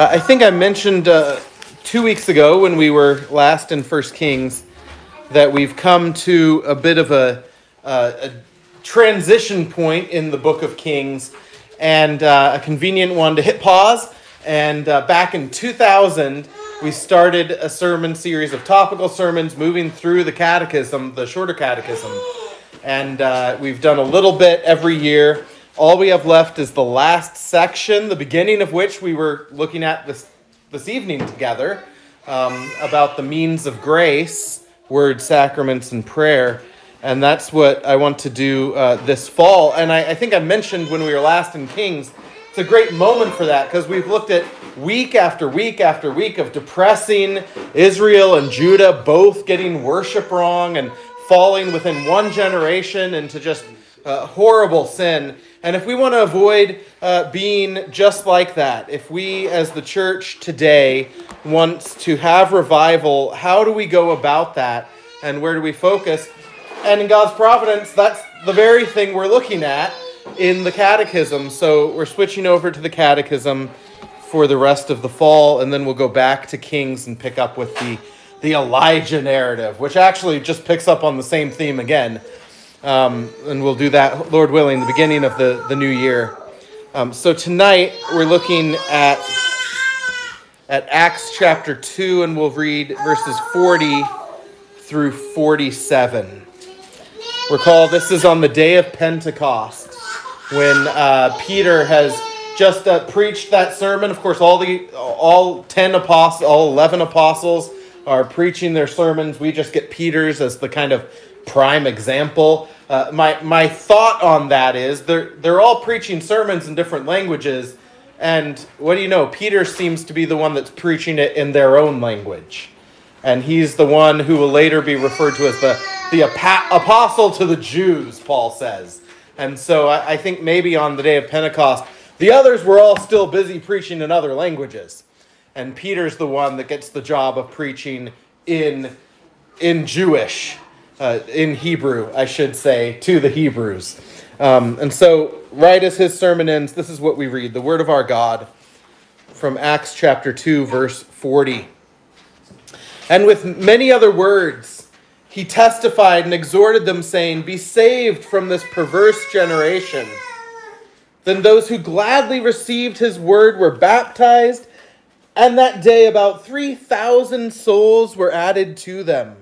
Uh, I think I mentioned uh, two weeks ago when we were last in First Kings that we've come to a bit of a, uh, a transition point in the book of Kings and uh, a convenient one to hit pause. And uh, back in 2000, we started a sermon series of topical sermons moving through the catechism, the shorter catechism. And uh, we've done a little bit every year. All we have left is the last section, the beginning of which we were looking at this, this evening together um, about the means of grace, word, sacraments, and prayer. And that's what I want to do uh, this fall. And I, I think I mentioned when we were last in Kings, it's a great moment for that because we've looked at week after week after week of depressing Israel and Judah both getting worship wrong and falling within one generation into just uh, horrible sin. And if we want to avoid uh, being just like that, if we as the church today want to have revival, how do we go about that and where do we focus? And in God's providence, that's the very thing we're looking at in the catechism. So we're switching over to the catechism for the rest of the fall, and then we'll go back to Kings and pick up with the, the Elijah narrative, which actually just picks up on the same theme again. Um, and we'll do that, Lord willing, the beginning of the, the new year. Um, so tonight we're looking at at Acts chapter 2, and we'll read verses 40 through 47. Recall, this is on the day of Pentecost when uh, Peter has just uh, preached that sermon. Of course, all the all 10 apostles, all 11 apostles are preaching their sermons. We just get Peter's as the kind of prime example. Uh, my my thought on that is they're they're all preaching sermons in different languages, and what do you know? Peter seems to be the one that's preaching it in their own language, and he's the one who will later be referred to as the the apostle to the Jews. Paul says, and so I, I think maybe on the day of Pentecost, the others were all still busy preaching in other languages, and Peter's the one that gets the job of preaching in in Jewish uh, in Hebrew, I should say, to the Hebrews. Um, and so, right as his sermon ends, this is what we read the word of our God from Acts chapter 2, verse 40. And with many other words, he testified and exhorted them, saying, Be saved from this perverse generation. Then those who gladly received his word were baptized, and that day about 3,000 souls were added to them.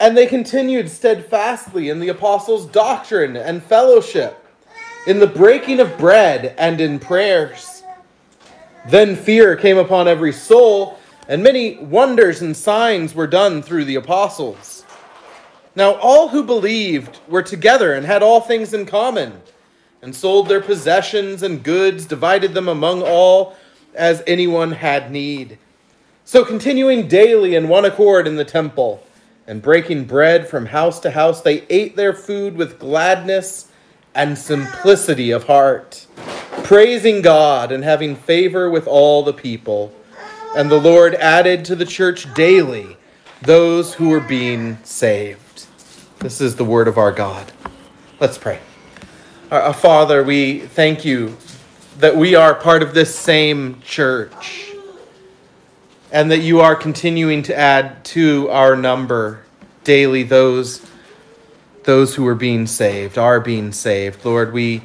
And they continued steadfastly in the apostles' doctrine and fellowship, in the breaking of bread and in prayers. Then fear came upon every soul, and many wonders and signs were done through the apostles. Now all who believed were together and had all things in common, and sold their possessions and goods, divided them among all as anyone had need. So continuing daily in one accord in the temple, and breaking bread from house to house, they ate their food with gladness and simplicity of heart, praising God and having favor with all the people. And the Lord added to the church daily those who were being saved. This is the word of our God. Let's pray. Our, Father, we thank you that we are part of this same church and that you are continuing to add to our number daily those those who are being saved are being saved. Lord we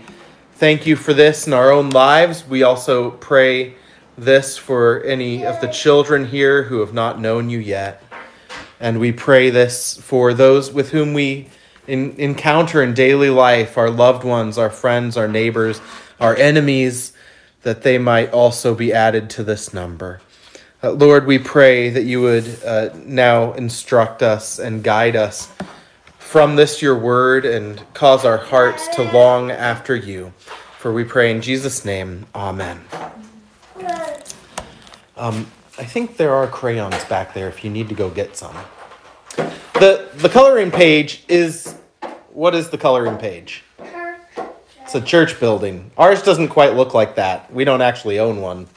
thank you for this in our own lives. We also pray this for any of the children here who have not known you yet. And we pray this for those with whom we in, encounter in daily life our loved ones our friends our neighbors our enemies that they might also be added to this number uh, Lord, we pray that you would uh, now instruct us and guide us from this your word and cause our hearts to long after you. For we pray in Jesus' name, amen. Um, I think there are crayons back there if you need to go get some. The, the coloring page is what is the coloring page? It's a church building. Ours doesn't quite look like that. We don't actually own one.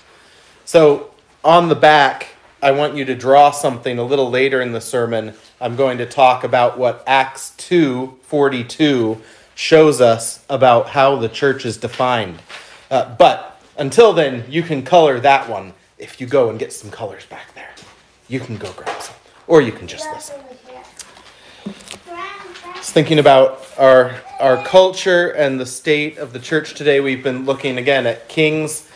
So on the back, I want you to draw something a little later in the sermon. I'm going to talk about what Acts 2 42 shows us about how the church is defined. Uh, but Until then, you can color that one if you go and get some colors back there. You can go grab some, or you can just listen. Just thinking about our our culture and the state of the church today. We've been looking again at kings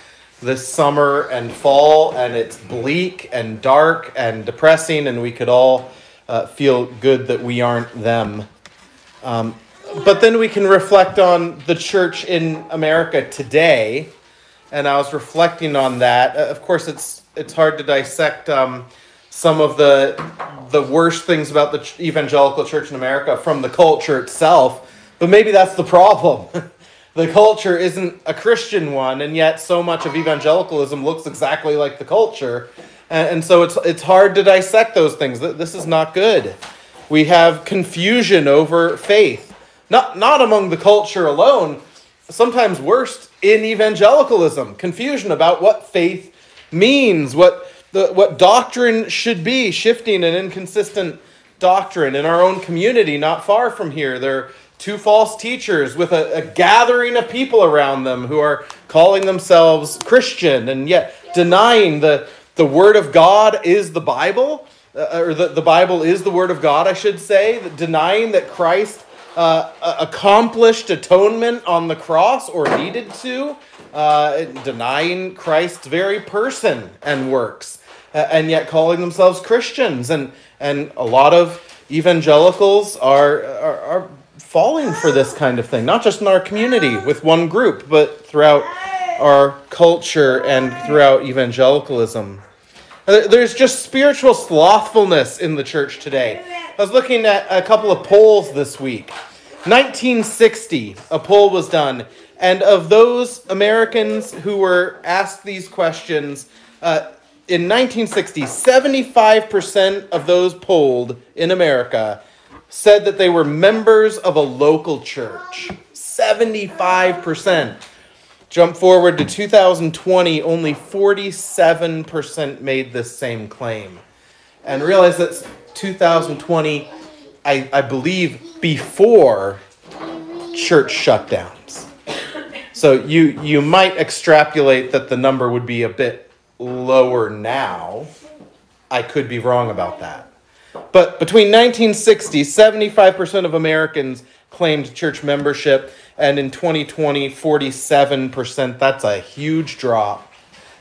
this summer and fall, and it's bleak and dark and depressing, and we could all uh, feel good that we aren't them. Um, but then we can reflect on the church in America today, and I was reflecting on that. Uh, of course, it's it's hard to dissect. Um, some of the the worst things about the evangelical church in America from the culture itself, but maybe that's the problem. the culture isn't a Christian one, and yet so much of evangelicalism looks exactly like the culture, and, and so it's it's hard to dissect those things. This is not good. We have confusion over faith, not not among the culture alone. Sometimes worst in evangelicalism, confusion about what faith means, what the, what doctrine should be, shifting and inconsistent doctrine in our own community, not far from here. There two false teachers with a, a gathering of people around them who are calling themselves Christian and yet denying the, the Word of God is the Bible, uh, or the, the Bible is the Word of God, I should say, denying that Christ uh, accomplished atonement on the cross or needed to, uh, denying Christ's very person and works and yet calling themselves Christians. And, and a lot of evangelicals are, are, are falling for this kind of thing, not just in our community with one group, but throughout our culture and throughout evangelicalism. There's just spiritual slothfulness in the church today. I was looking at a couple of polls this week. 1960, a poll was done, and of those Americans who were asked these questions, uh, in 1960, 75% of those polled in America said that they were members of a local church. 75%. Jump forward to 2020, only 47% made this same claim. And realize that's 2020, I, I believe, before church shutdowns. So you, you might extrapolate that the number would be a bit lower now. I could be wrong about that. But between 1960, 75% of Americans claimed church membership, and in 2020, 47%. That's a huge drop.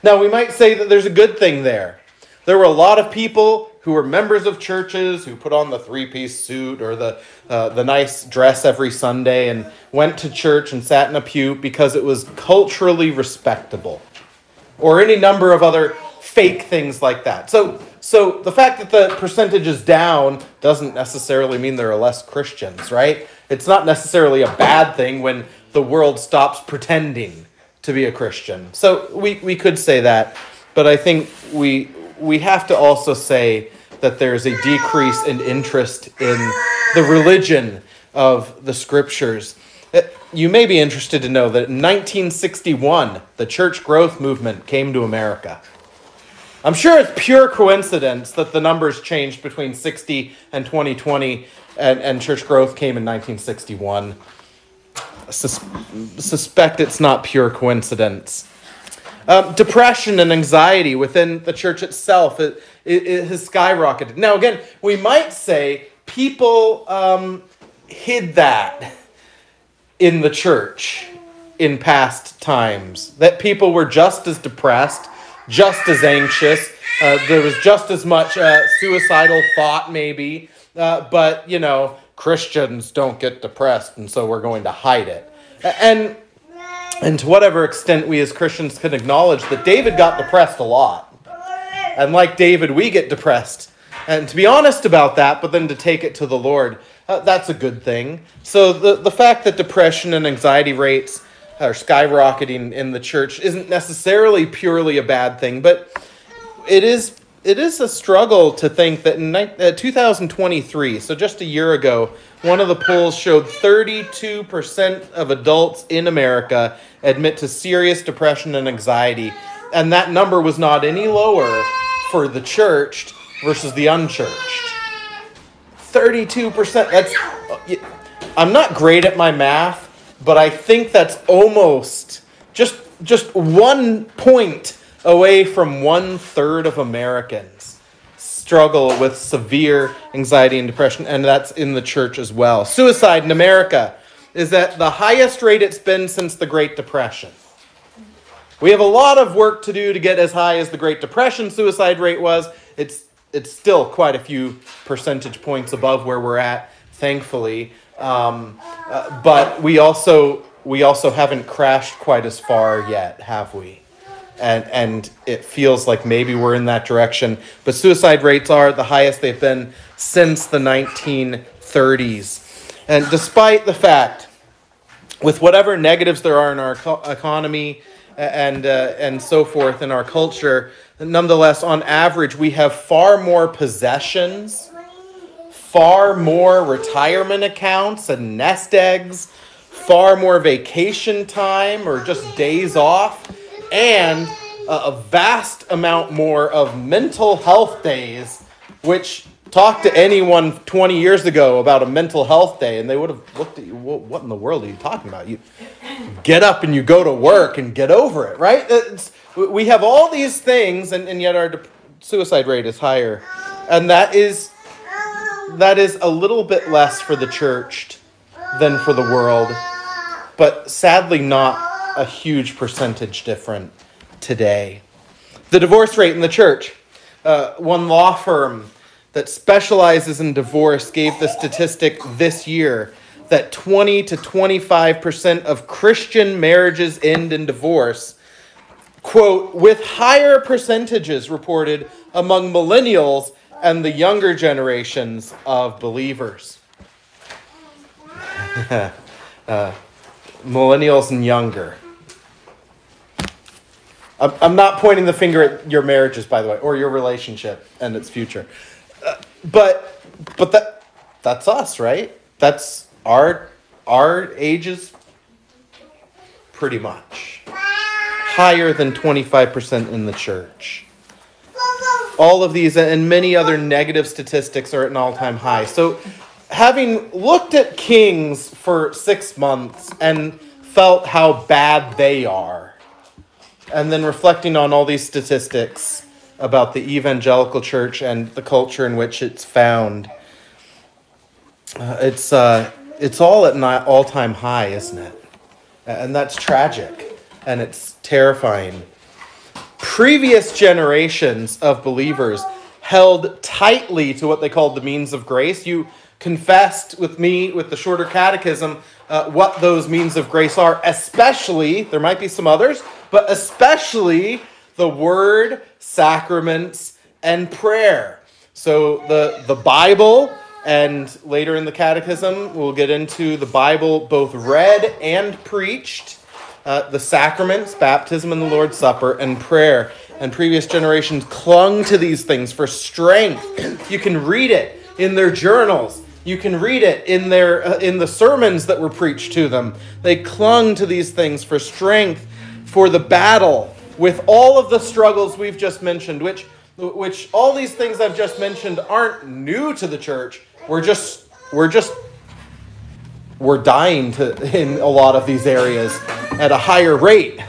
Now, we might say that there's a good thing there. There were a lot of people who were members of churches who put on the three piece suit or the, uh, the nice dress every Sunday and went to church and sat in a pew because it was culturally respectable or any number of other fake things like that. So, so the fact that the percentage is down doesn't necessarily mean there are less Christians, right? It's not necessarily a bad thing when the world stops pretending to be a Christian. So we, we could say that, but I think we we have to also say that there's a decrease in interest in the religion of the scriptures. Uh, you may be interested to know that in 1961, the church growth movement came to America. I'm sure it's pure coincidence that the numbers changed between 60 and 2020 and, and church growth came in 1961. Sus- suspect it's not pure coincidence. Um, depression and anxiety within the church itself it, it, it has skyrocketed. Now, again, we might say people um, hid that in the church in past times. That people were just as depressed, just as anxious. Uh, there was just as much uh, suicidal thought, maybe. Uh, but, you know, Christians don't get depressed, and so we're going to hide it. And, and to whatever extent we as Christians can acknowledge that David got depressed a lot. And like David, we get depressed. And to be honest about that, but then to take it to the Lord uh, that's a good thing. So the, the fact that depression and anxiety rates are skyrocketing in the church isn't necessarily purely a bad thing, but it is it is a struggle to think that in uh, 2023, so just a year ago, one of the polls showed 32% of adults in America admit to serious depression and anxiety, and that number was not any lower for the churched versus the unchurched. 32%. That's I'm not great at my math, but I think that's almost just just one point away from one third of Americans struggle with severe anxiety and depression, and that's in the church as well. Suicide in America is at the highest rate it's been since the Great Depression. We have a lot of work to do to get as high as the Great Depression suicide rate was. It's it's still quite a few percentage points above where we're at, thankfully. Um, uh, but we also we also haven't crashed quite as far yet, have we? And and it feels like maybe we're in that direction. But suicide rates are the highest they've been since the 1930s. And despite the fact, with whatever negatives there are in our economy, and uh, and so forth in our culture. Nonetheless, on average, we have far more possessions, far more retirement accounts and nest eggs, far more vacation time or just days off, and a vast amount more of mental health days, which talk to anyone 20 years ago about a mental health day and they would have looked at you what in the world are you talking about? You get up and you go to work and get over it right? It's, we have all these things and, and yet our de- suicide rate is higher. And that is that is a little bit less for the church than for the world but sadly not a huge percentage different today the divorce rate in the church uh, one law firm that specializes in divorce gave the statistic this year that 20 to 25% of Christian marriages end in divorce. Quote, with higher percentages reported among millennials and the younger generations of believers. uh, millennials and younger. I'm not pointing the finger at your marriages, by the way, or your relationship and its future but but that that's us, right? That's our our ages pretty much higher than 25% in the church. All of these and many other negative statistics are at an all-time high. So having looked at kings for 6 months and felt how bad they are and then reflecting on all these statistics about the evangelical church and the culture in which it's found. Uh, it's, uh, it's all at an all time high, isn't it? And that's tragic and it's terrifying. Previous generations of believers held tightly to what they called the means of grace. You confessed with me with the shorter catechism uh, what those means of grace are, especially, there might be some others, but especially the word, sacraments, and prayer. So the, the Bible, and later in the Catechism, we'll get into the Bible both read and preached, uh, the sacraments, baptism and the Lord's Supper, and prayer. And previous generations clung to these things for strength. You can read it in their journals. You can read it in their uh, in the sermons that were preached to them. They clung to these things for strength for the battle with all of the struggles we've just mentioned, which, which all these things I've just mentioned aren't new to the church. We're just, we're just, we're dying to, in a lot of these areas at a higher rate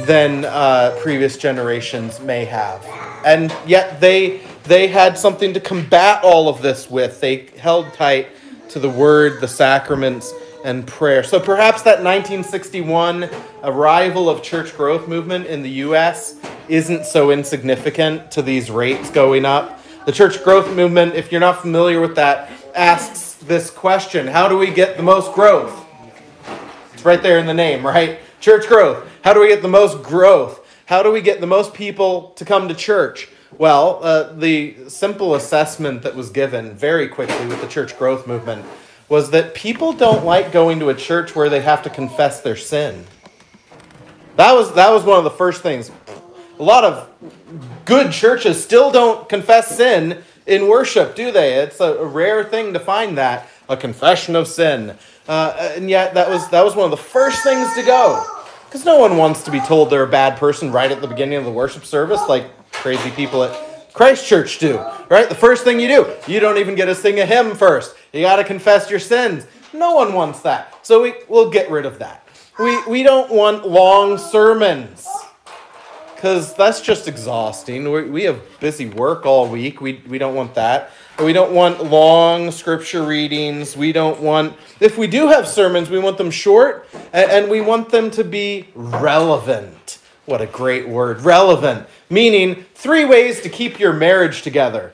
than uh, previous generations may have. And yet they, they had something to combat all of this with. They held tight to the word, the sacraments, and prayer. So perhaps that 1961 arrival of church growth movement in the U.S. isn't so insignificant to these rates going up. The church growth movement, if you're not familiar with that, asks this question How do we get the most growth? It's right there in the name, right? Church growth. How do we get the most growth? How do we get the most people to come to church? Well, uh, the simple assessment that was given very quickly with the church growth movement was that people don't like going to a church where they have to confess their sin. That was that was one of the first things. A lot of good churches still don't confess sin in worship, do they? It's a, rare thing to find that a confession of sin, uh, and yet that was that was one of the first things to go, because no one wants to be told they're a bad person right at the beginning of the worship service, like crazy people at Christchurch do, right? The first thing you do, you don't even get to sing a hymn first. You got to confess your sins. No one wants that. So we, we'll get rid of that. We, we don't want long sermons because that's just exhausting. We, we have busy work all week. We, we don't want that. We don't want long scripture readings. We don't want, if we do have sermons, we want them short and, and we want them to be relevant. What a great word. Relevant. Meaning three ways to keep your marriage together.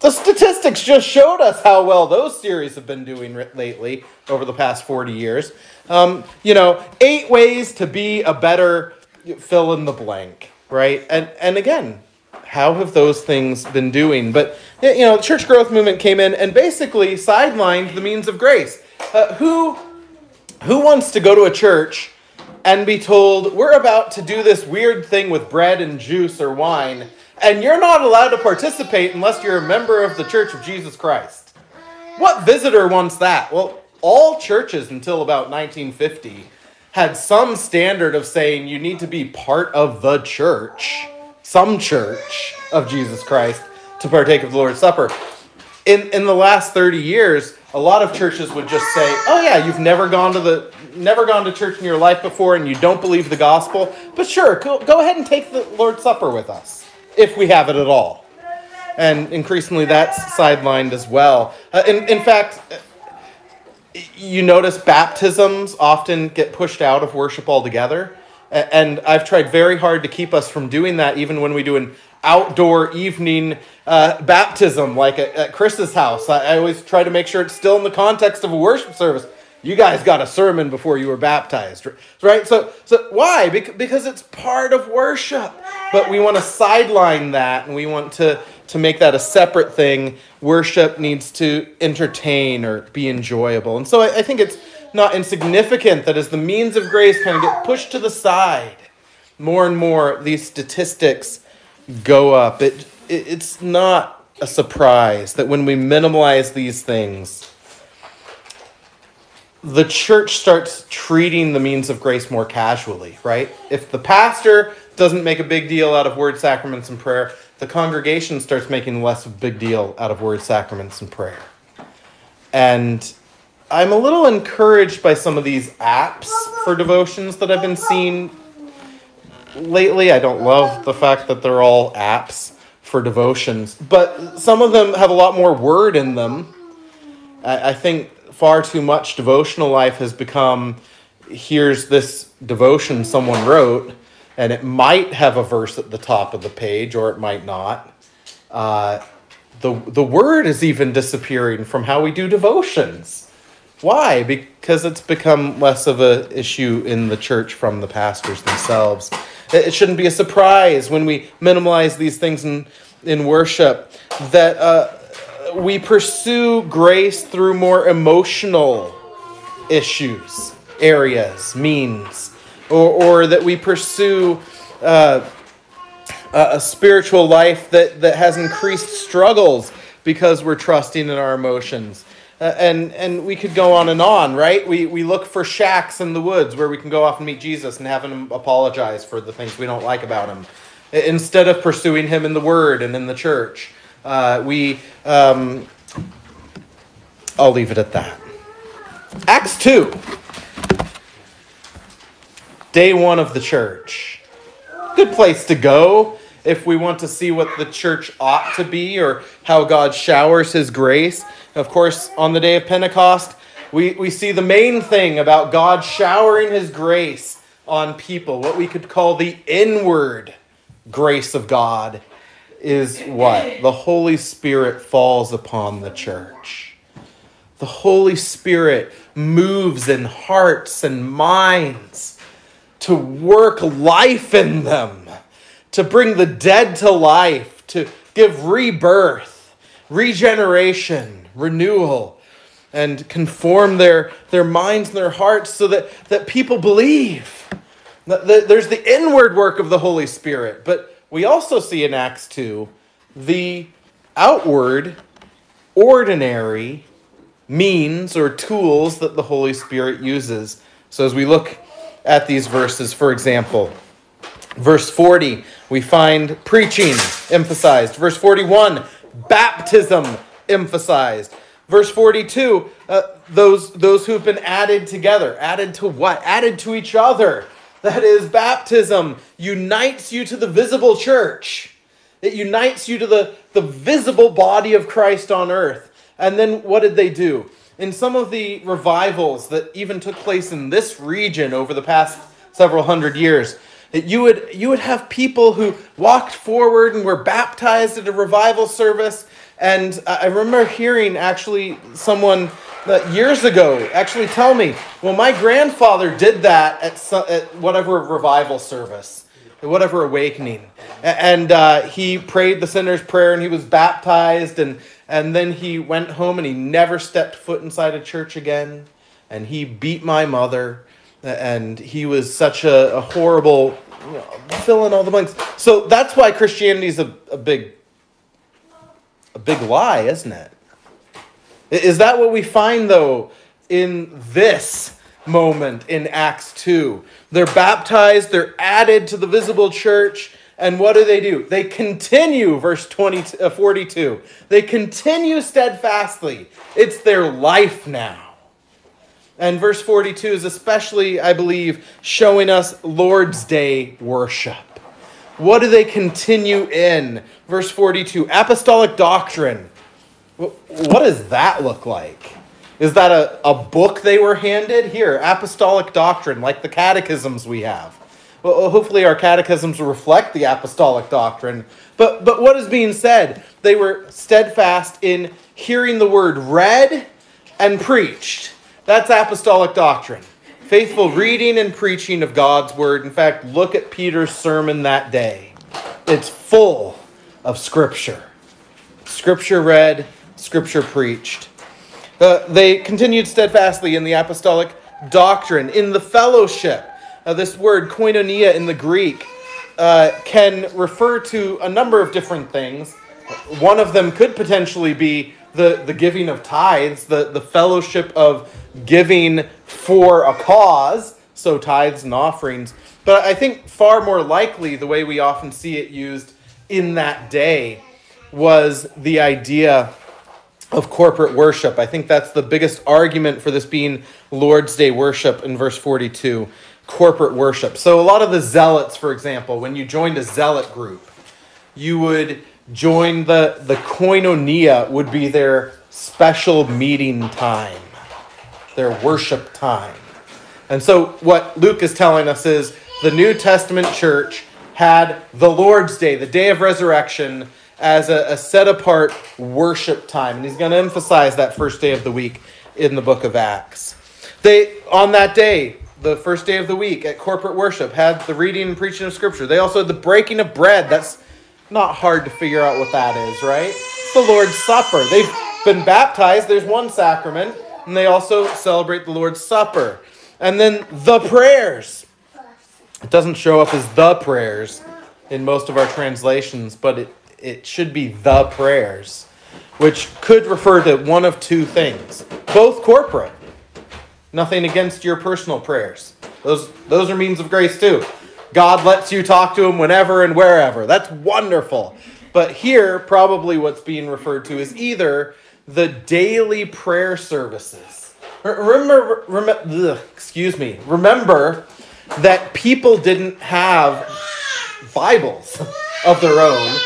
The statistics just showed us how well those series have been doing lately over the past 40 years. Um, you know, eight ways to be a better fill in the blank, right? And and again, how have those things been doing? But you know, church growth movement came in and basically sidelined the means of grace. Uh, who who wants to go to a church and be told we're about to do this weird thing with bread and juice or wine? and you're not allowed to participate unless you're a member of the Church of Jesus Christ. What visitor wants that? Well, all churches until about 1950 had some standard of saying you need to be part of the church, some church of Jesus Christ, to partake of the Lord's Supper. In, in the last 30 years, a lot of churches would just say, "Oh yeah, you've never gone to the never gone to church in your life before and you don't believe the gospel, but sure, go, go ahead and take the Lord's Supper with us." if we have it at all. And increasingly, that's sidelined as well. Uh, in, in fact, you notice baptisms often get pushed out of worship altogether. And I've tried very hard to keep us from doing that, even when we do an outdoor evening uh, baptism, like at, at Chris's house. I, I always try to make sure it's still in the context of a worship service you guys got a sermon before you were baptized right so so why because it's part of worship but we want to sideline that and we want to to make that a separate thing worship needs to entertain or be enjoyable and so i, I think it's not insignificant that as the means of grace kind of get pushed to the side more and more these statistics go up it, it it's not a surprise that when we minimize these things the church starts treating the means of grace more casually, right? If the pastor doesn't make a big deal out of word sacraments and prayer, the congregation starts making less of a big deal out of word sacraments and prayer. And I'm a little encouraged by some of these apps for devotions that I've been seeing lately. I don't love the fact that they're all apps for devotions, but some of them have a lot more word in them. I, think far too much devotional life has become here's this devotion someone wrote, and it might have a verse at the top of the page, or it might not. Uh, the, the word is even disappearing from how we do devotions. Why? Because it's become less of an issue in the church from the pastors themselves. It shouldn't be a surprise when we minimize these things in, in worship that uh, we pursue grace through more emotional issues, areas, means, or, or that we pursue uh, a spiritual life that, that has increased struggles because we're trusting in our emotions. Uh, and and we could go on and on, right? We we look for shacks in the woods where we can go off and meet Jesus and have him apologize for the things we don't like about him, instead of pursuing him in the Word and in the church. Uh, we, um, I'll leave it at that. Acts 2, day one of the church. Good place to go if we want to see what the church ought to be or how God showers his grace. Of course, on the day of Pentecost, we, we see the main thing about God showering his grace on people, what we could call the inward grace of God is what? The Holy Spirit falls upon the church. The Holy Spirit moves in hearts and minds to work life in them, to bring the dead to life, to give rebirth, regeneration, renewal, and conform their, their minds and their hearts so that, that people believe. There's the inward work of the Holy Spirit, but we also see in Acts 2 the outward, ordinary means or tools that the Holy Spirit uses. So as we look at these verses, for example, verse 40, we find preaching emphasized. Verse 41, baptism emphasized. Verse 42, Uh, those, those who've been added together. Added to what? Added to each other. That is, baptism unites you to the visible church. It unites you to the, the visible body of Christ on earth. And then what did they do? In some of the revivals that even took place in this region over the past several hundred years, that you would you would have people who walked forward and were baptized at a revival service. And i remember hearing actually someone uh, years ago actually tell me well my grandfather did that at, at whatever revival service whatever awakening. And uh, he prayed the sinner's prayer and he was baptized and and then he went home and he never stepped foot inside a church again and he beat my mother and he was such a, a horrible you know, fill in all the blanks. So that's why Christianity is a, a big a big lie, isn't it? Is that what we find though in this moment in Acts 2? They're baptized, they're added to the visible church, and what do they do? They continue, verse 20, uh, 42. They continue steadfastly. It's their life now. And verse 42 is especially, I believe, showing us Lord's Day worship. What do they continue in? Verse 42 Apostolic doctrine. What does that look like? Is that a, a book they were handed? Here, apostolic doctrine, like the catechisms we have. Well, hopefully, our catechisms reflect the apostolic doctrine. But, but what is being said? They were steadfast in hearing the word read and preached. That's apostolic doctrine. Faithful reading and preaching of God's word. In fact, look at Peter's sermon that day. It's full of scripture. Scripture read, scripture preached. Uh, they continued steadfastly in the apostolic doctrine, in the fellowship. Uh, this word, koinonia in the Greek, uh, can refer to a number of different things. One of them could potentially be the, the giving of tithes, the, the fellowship of giving for a cause, so tithes and offerings. But I think far more likely, the way we often see it used in that day, was the idea of corporate worship. I think that's the biggest argument for this being Lord's Day worship in verse 42 corporate worship. So, a lot of the zealots, for example, when you joined a zealot group, you would join the, the koinonia, would be their special meeting time their worship time. And so, what Luke is telling us is the New Testament church had the Lord's Day, the day of resurrection, as a, a set apart worship time. And he's going to emphasize that first day of the week in the book of Acts. They, on that day, the first day of the week at corporate worship, had the reading and preaching of Scripture. They also had the breaking of bread. That's not hard to figure out what that is, right? The Lord's Supper. They've been baptized, there's one sacrament and they also celebrate the Lord's Supper. And then the prayers. It doesn't show up as the prayers in most of our translations, but it, it should be the prayers, which could refer to one of two things, both corporate. Nothing against your personal prayers. Those, those are means of grace too. God lets you talk to him whenever and wherever. That's wonderful. But here, probably what's being referred to is either the daily prayer services. Remember, remember excuse me, remember that people didn't have Bibles of their own,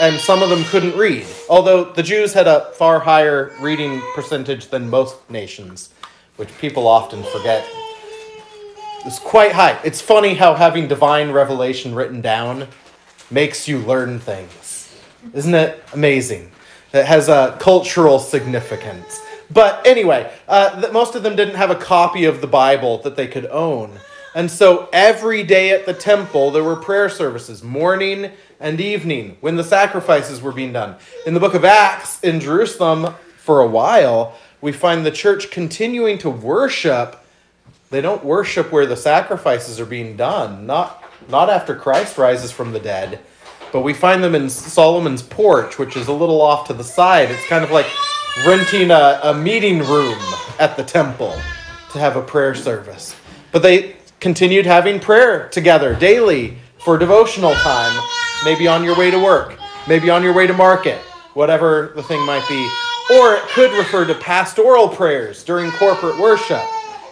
and some of them couldn't read. Although the Jews had a far higher reading percentage than most nations, which people often forget. It's quite high. It's funny how having divine revelation written down makes you learn things. Isn't it amazing? It has a cultural significance. But anyway, uh, most of them didn't have a copy of the Bible that they could own. And so every day at the temple, there were prayer services, morning and evening, when the sacrifices were being done. In the book of Acts, in Jerusalem, for a while, we find the church continuing to worship. They don't worship where the sacrifices are being done, not, not after Christ rises from the dead but we find them in Solomon's porch, which is a little off to the side. It's kind of like renting a, a meeting room at the temple to have a prayer service. But they continued having prayer together daily for devotional time, maybe on your way to work, maybe on your way to market, whatever the thing might be. Or it could refer to pastoral prayers during corporate worship.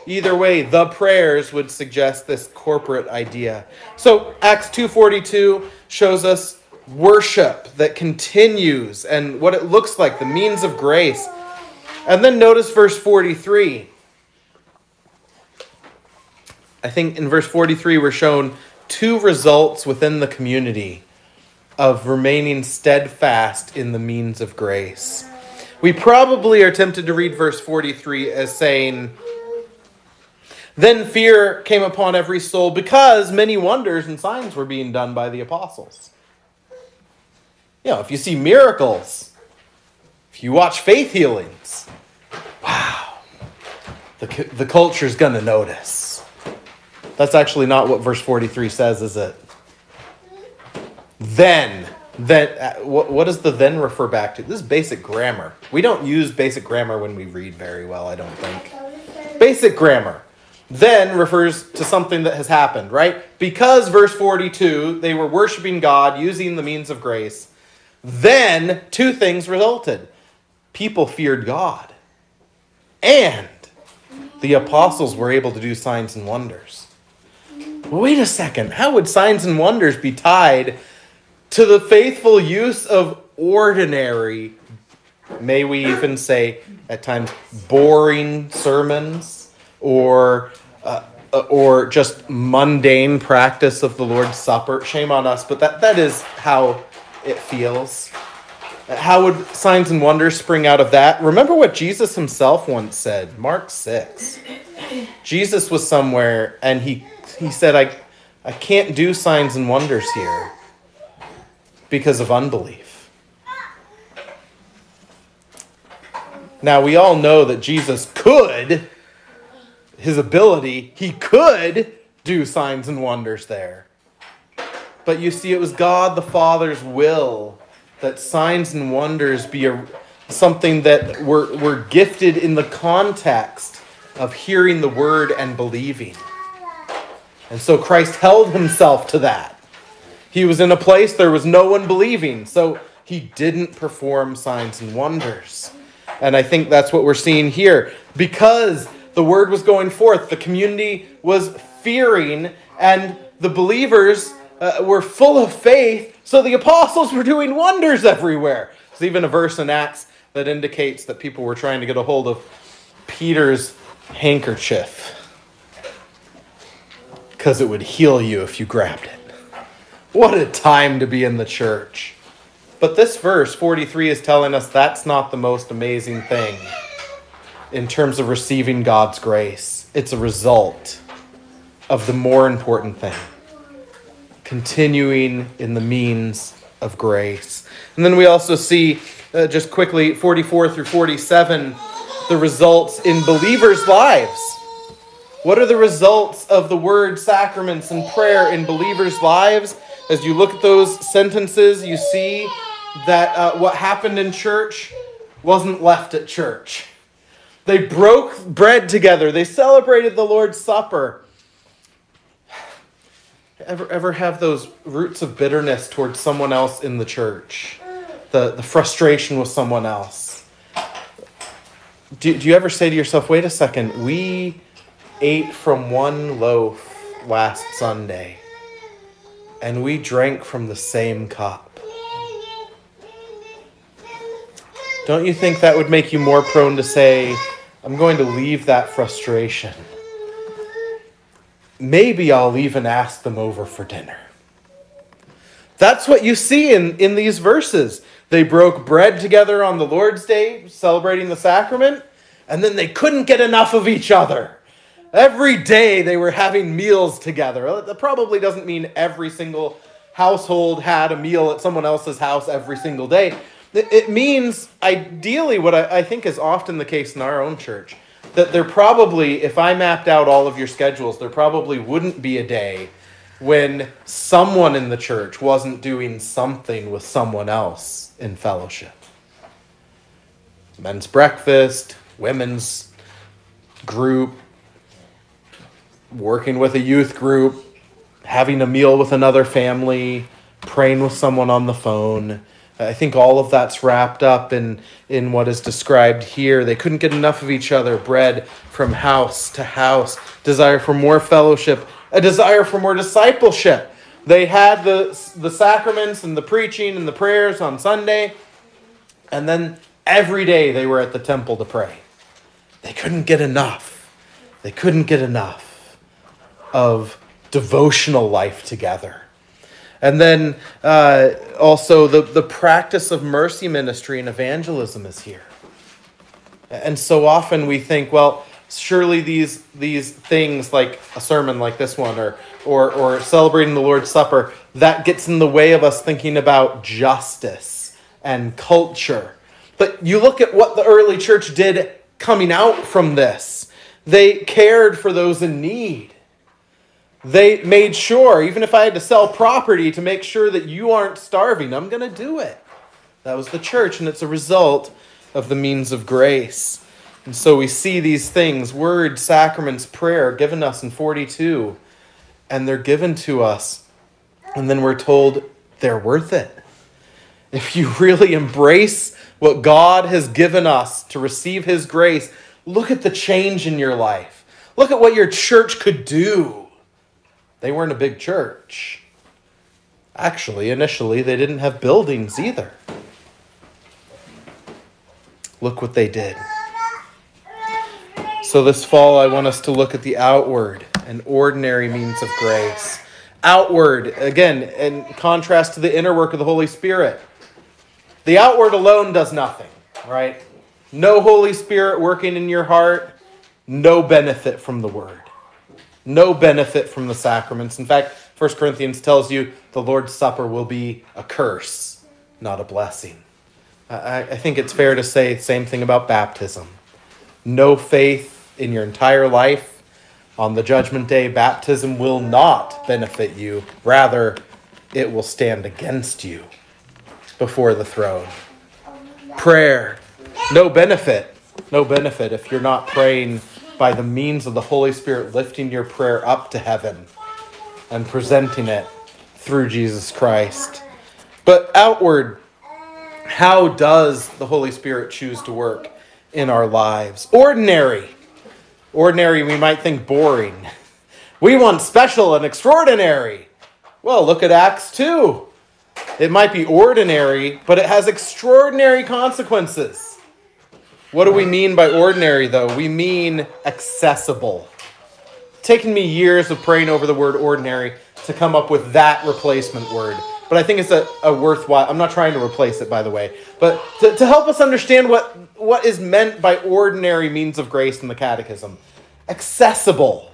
Either way, the prayers would suggest this corporate idea. So Acts 2:42 shows us worship that continues and what it looks like, the means of grace. And then notice verse 43. I think in verse 43 we're shown two results within the community of remaining steadfast in the means of grace. We probably are tempted to read verse 43 as saying, Then fear came upon every soul because many wonders and signs were being done by the apostles. You know, if you see miracles, if you watch faith healings, wow, the, the culture's going to notice. That's actually not what verse 43 says, is it? Then, then, uh, what, what does the then refer back to? This is basic grammar. We don't use basic grammar when we read very well, I don't think. Basic grammar. Then refers to something that has happened, right? Because verse 42, they were worshiping God using the means of grace. Then two things resulted people feared God, and the apostles were able to do signs and wonders. wait a second. How would signs and wonders be tied to the faithful use of ordinary, may we even say at times boring sermons or uh, or just mundane practice of the Lord's Supper. Shame on us, but that, that is how it feels. How would signs and wonders spring out of that? Remember what Jesus himself once said, Mark 6. Jesus was somewhere and he he said I I can't do signs and wonders here because of unbelief. Now, we all know that Jesus could, his ability, he could do signs and wonders there. But you see, it was God the Father's will that signs and wonders be a, something that were, were gifted in the context of hearing the word and believing. And so Christ held himself to that. He was in a place there was no one believing, so he didn't perform signs and wonders. And I think that's what we're seeing here. Because the word was going forth, the community was fearing, and the believers uh, were full of faith, so the apostles were doing wonders everywhere. There's even a verse in Acts that indicates that people were trying to get a hold of Peter's handkerchief because it would heal you if you grabbed it. What a time to be in the church. But this verse, 43, is telling us that's not the most amazing thing in terms of receiving God's grace. It's a result of the more important thing continuing in the means of grace. And then we also see, uh, just quickly, 44 through 47, the results in believers' lives. What are the results of the word, sacraments, and prayer in believers' lives? As you look at those sentences, you see that uh, what happened in church wasn't left at church. They broke bread together, they celebrated the Lord's Supper. Ever, ever have those roots of bitterness towards someone else in the church? The, the frustration with someone else? Do, do you ever say to yourself, wait a second, we ate from one loaf last Sunday? And we drank from the same cup. Don't you think that would make you more prone to say, I'm going to leave that frustration? Maybe I'll even ask them over for dinner. That's what you see in, in these verses. They broke bread together on the Lord's Day, celebrating the sacrament, and then they couldn't get enough of each other. Every day they were having meals together. That probably doesn't mean every single household had a meal at someone else's house every single day. It means, ideally, what I, think is often the case in our own church, that there probably, if I mapped out all of your schedules, there probably wouldn't be a day when someone in the church wasn't doing something with someone else in fellowship. Men's breakfast, women's group, working with a youth group, having a meal with another family, praying with someone on the phone, I think all of that's wrapped up in, in what is described here. They couldn't get enough of each other, bread from house to house, desire for more fellowship, a desire for more discipleship. They had the, the sacraments and the preaching and the prayers on Sunday, and then every day they were at the temple to pray. They couldn't get enough. They couldn't get enough of devotional life together. And then uh, also the, the practice of mercy ministry and evangelism is here. And so often we think, well, surely these these things like a sermon like this one or or or celebrating the Lord's Supper, that gets in the way of us thinking about justice and culture. But you look at what the early church did coming out from this. They cared for those in need. They made sure, even if I had to sell property to make sure that you aren't starving, I'm going to do it. That was the church, and it's a result of the means of grace. And so we see these things word, sacraments, prayer given us in 42, and they're given to us. And then we're told they're worth it. If you really embrace what God has given us to receive His grace, look at the change in your life. Look at what your church could do they weren't a big church. Actually, initially, they didn't have buildings either. Look what they did. So, this fall, I want us to look at the outward and ordinary means of grace. Outward, again, in contrast to the inner work of the Holy Spirit. The outward alone does nothing, right? No Holy Spirit working in your heart, no benefit from the Word no benefit from the sacraments. In fact, 1 Corinthians tells you the Lord's Supper will be a curse, not a blessing. I, I think it's fair to say the same thing about baptism. No faith in your entire life. On the judgment day, baptism will not benefit you. Rather, it will stand against you before the throne. Prayer, no benefit. No benefit if you're not praying by the means of the Holy Spirit lifting your prayer up to heaven and presenting it through Jesus Christ. But outward, how does the Holy Spirit choose to work in our lives? Ordinary. Ordinary, we might think boring. We want special and extraordinary. Well, look at Acts 2. It might be ordinary, but it has extraordinary consequences. What do we mean by ordinary, though? We mean accessible. taken me years of praying over the word ordinary to come up with that replacement word. But I think it's a, a worthwhile. I'm not trying to replace it, by the way. But to, to help us understand what, what is meant by ordinary means of grace in the Catechism accessible.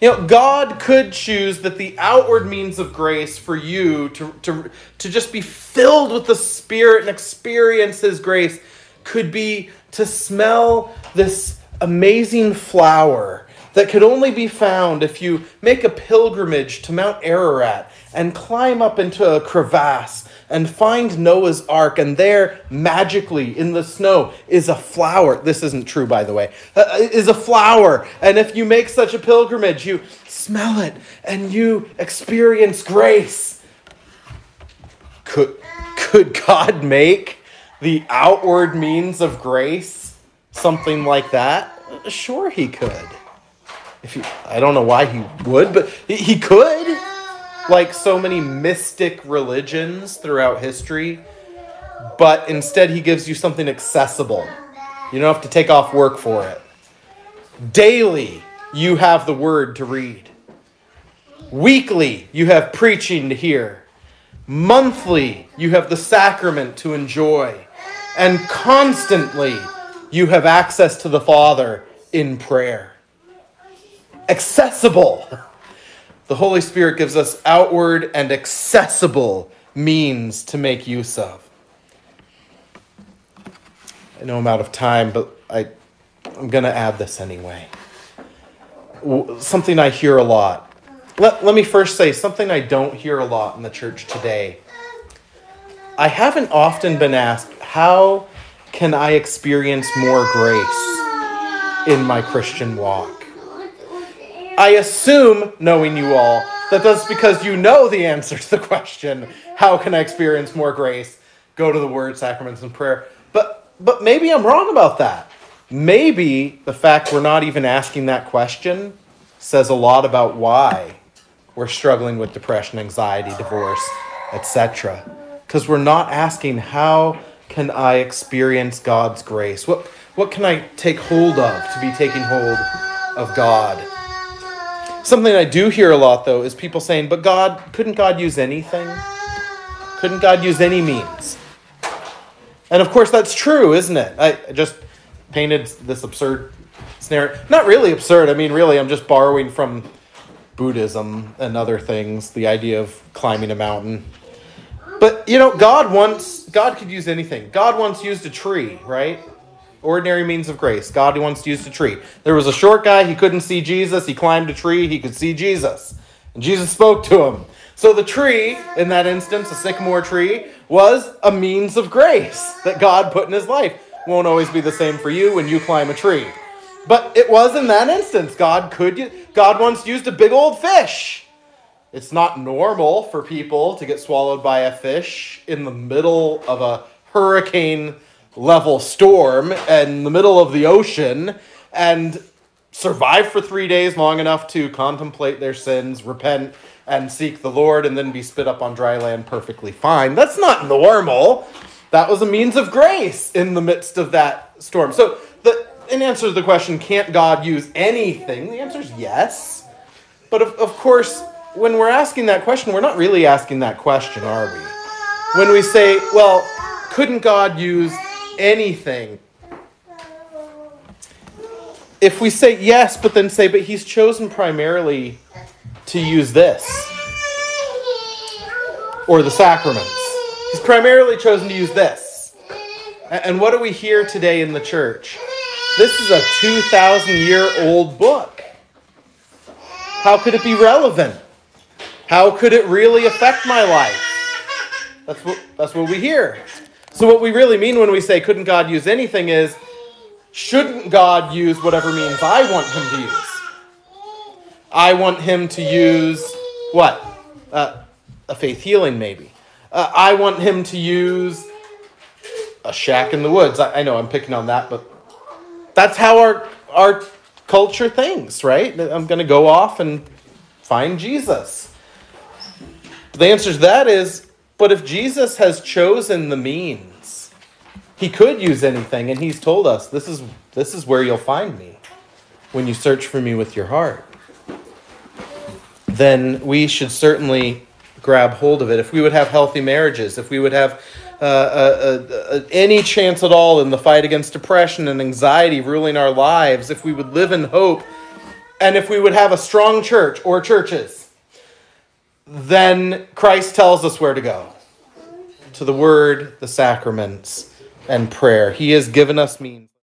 You know, God could choose that the outward means of grace for you to, to, to just be filled with the Spirit and experience His grace could be to smell this amazing flower that could only be found if you make a pilgrimage to Mount Ararat and climb up into a crevasse and find Noah's Ark, and there, magically in the snow, is a flower. This isn't true, by the way. Uh, is a flower. And if you make such a pilgrimage, you smell it and you experience grace. Could, could God make the outward means of grace, something like that, sure he could. If he, I don't know why he would, but he could. Like so many mystic religions throughout history, but instead he gives you something accessible. You don't have to take off work for it. Daily, you have the word to read. Weekly, you have preaching to hear. Monthly, you have the sacrament to enjoy and constantly you have access to the Father in prayer. Accessible. The Holy Spirit gives us outward and accessible means to make use of. I know I'm out of time, but I, I'm going to add this anyway. Something I hear a lot. Let, let me first say something I don't hear a lot in the church today. I haven't often been asked, how can I experience more grace in my Christian walk? I assume, knowing you all, that that's because you know the answer to the question, how can I experience more grace? Go to the word, sacraments, and prayer. But but maybe I'm wrong about that. Maybe the fact we're not even asking that question says a lot about why we're struggling with depression, anxiety, divorce, etc. Because we're not asking how can I experience God's grace? What what can I take hold of to be taking hold of God? Something I do hear a lot though is people saying, "But God, couldn't God use anything? Couldn't God use any means?" And of course that's true, isn't it? I just painted this absurd scenario. Not really absurd. I mean, really I'm just borrowing from Buddhism and other things, the idea of climbing a mountain. But you know, God wants God could use anything. God once used a tree, right? Ordinary means of grace. God once used a tree. There was a short guy, he couldn't see Jesus. He climbed a tree, he could see Jesus. And Jesus spoke to him. So the tree, in that instance, a sycamore tree, was a means of grace that God put in his life. Won't always be the same for you when you climb a tree. But it was in that instance. God could God once used a big old fish it's not normal for people to get swallowed by a fish in the middle of a hurricane level storm in the middle of the ocean and survive for three days long enough to contemplate their sins, repent, and seek the Lord, and then be spit up on dry land perfectly fine. That's not normal. That was a means of grace in the midst of that storm. So, the, in answer to the question, can't God use anything? The answer is yes. But of, of course, when we're asking that question, we're not really asking that question, are we? When we say, well, couldn't God use anything? If we say yes, but then say, but he's chosen primarily to use this or the sacraments, he's primarily chosen to use this. And what do we hear today in the church? This is a 2,000 year old book. How could it be relevant? How could it really affect my life? That's what, that's what we hear. So, what we really mean when we say, couldn't God use anything is, shouldn't God use whatever means I want him to use? I want him to use what? Uh, a faith healing, maybe. Uh, I want him to use a shack in the woods. I, I know I'm picking on that, but that's how our, our culture thinks, right? I'm going to go off and find Jesus. The answer to that is but if Jesus has chosen the means, he could use anything, and he's told us this is this is where you'll find me when you search for me with your heart. Then we should certainly grab hold of it. If we would have healthy marriages, if we would have uh, uh, uh, any chance at all in the fight against depression and anxiety ruling our lives, if we would live in hope, and if we would have a strong church or churches then Christ tells us where to go to the Word, the sacraments, and prayer. He has given us means.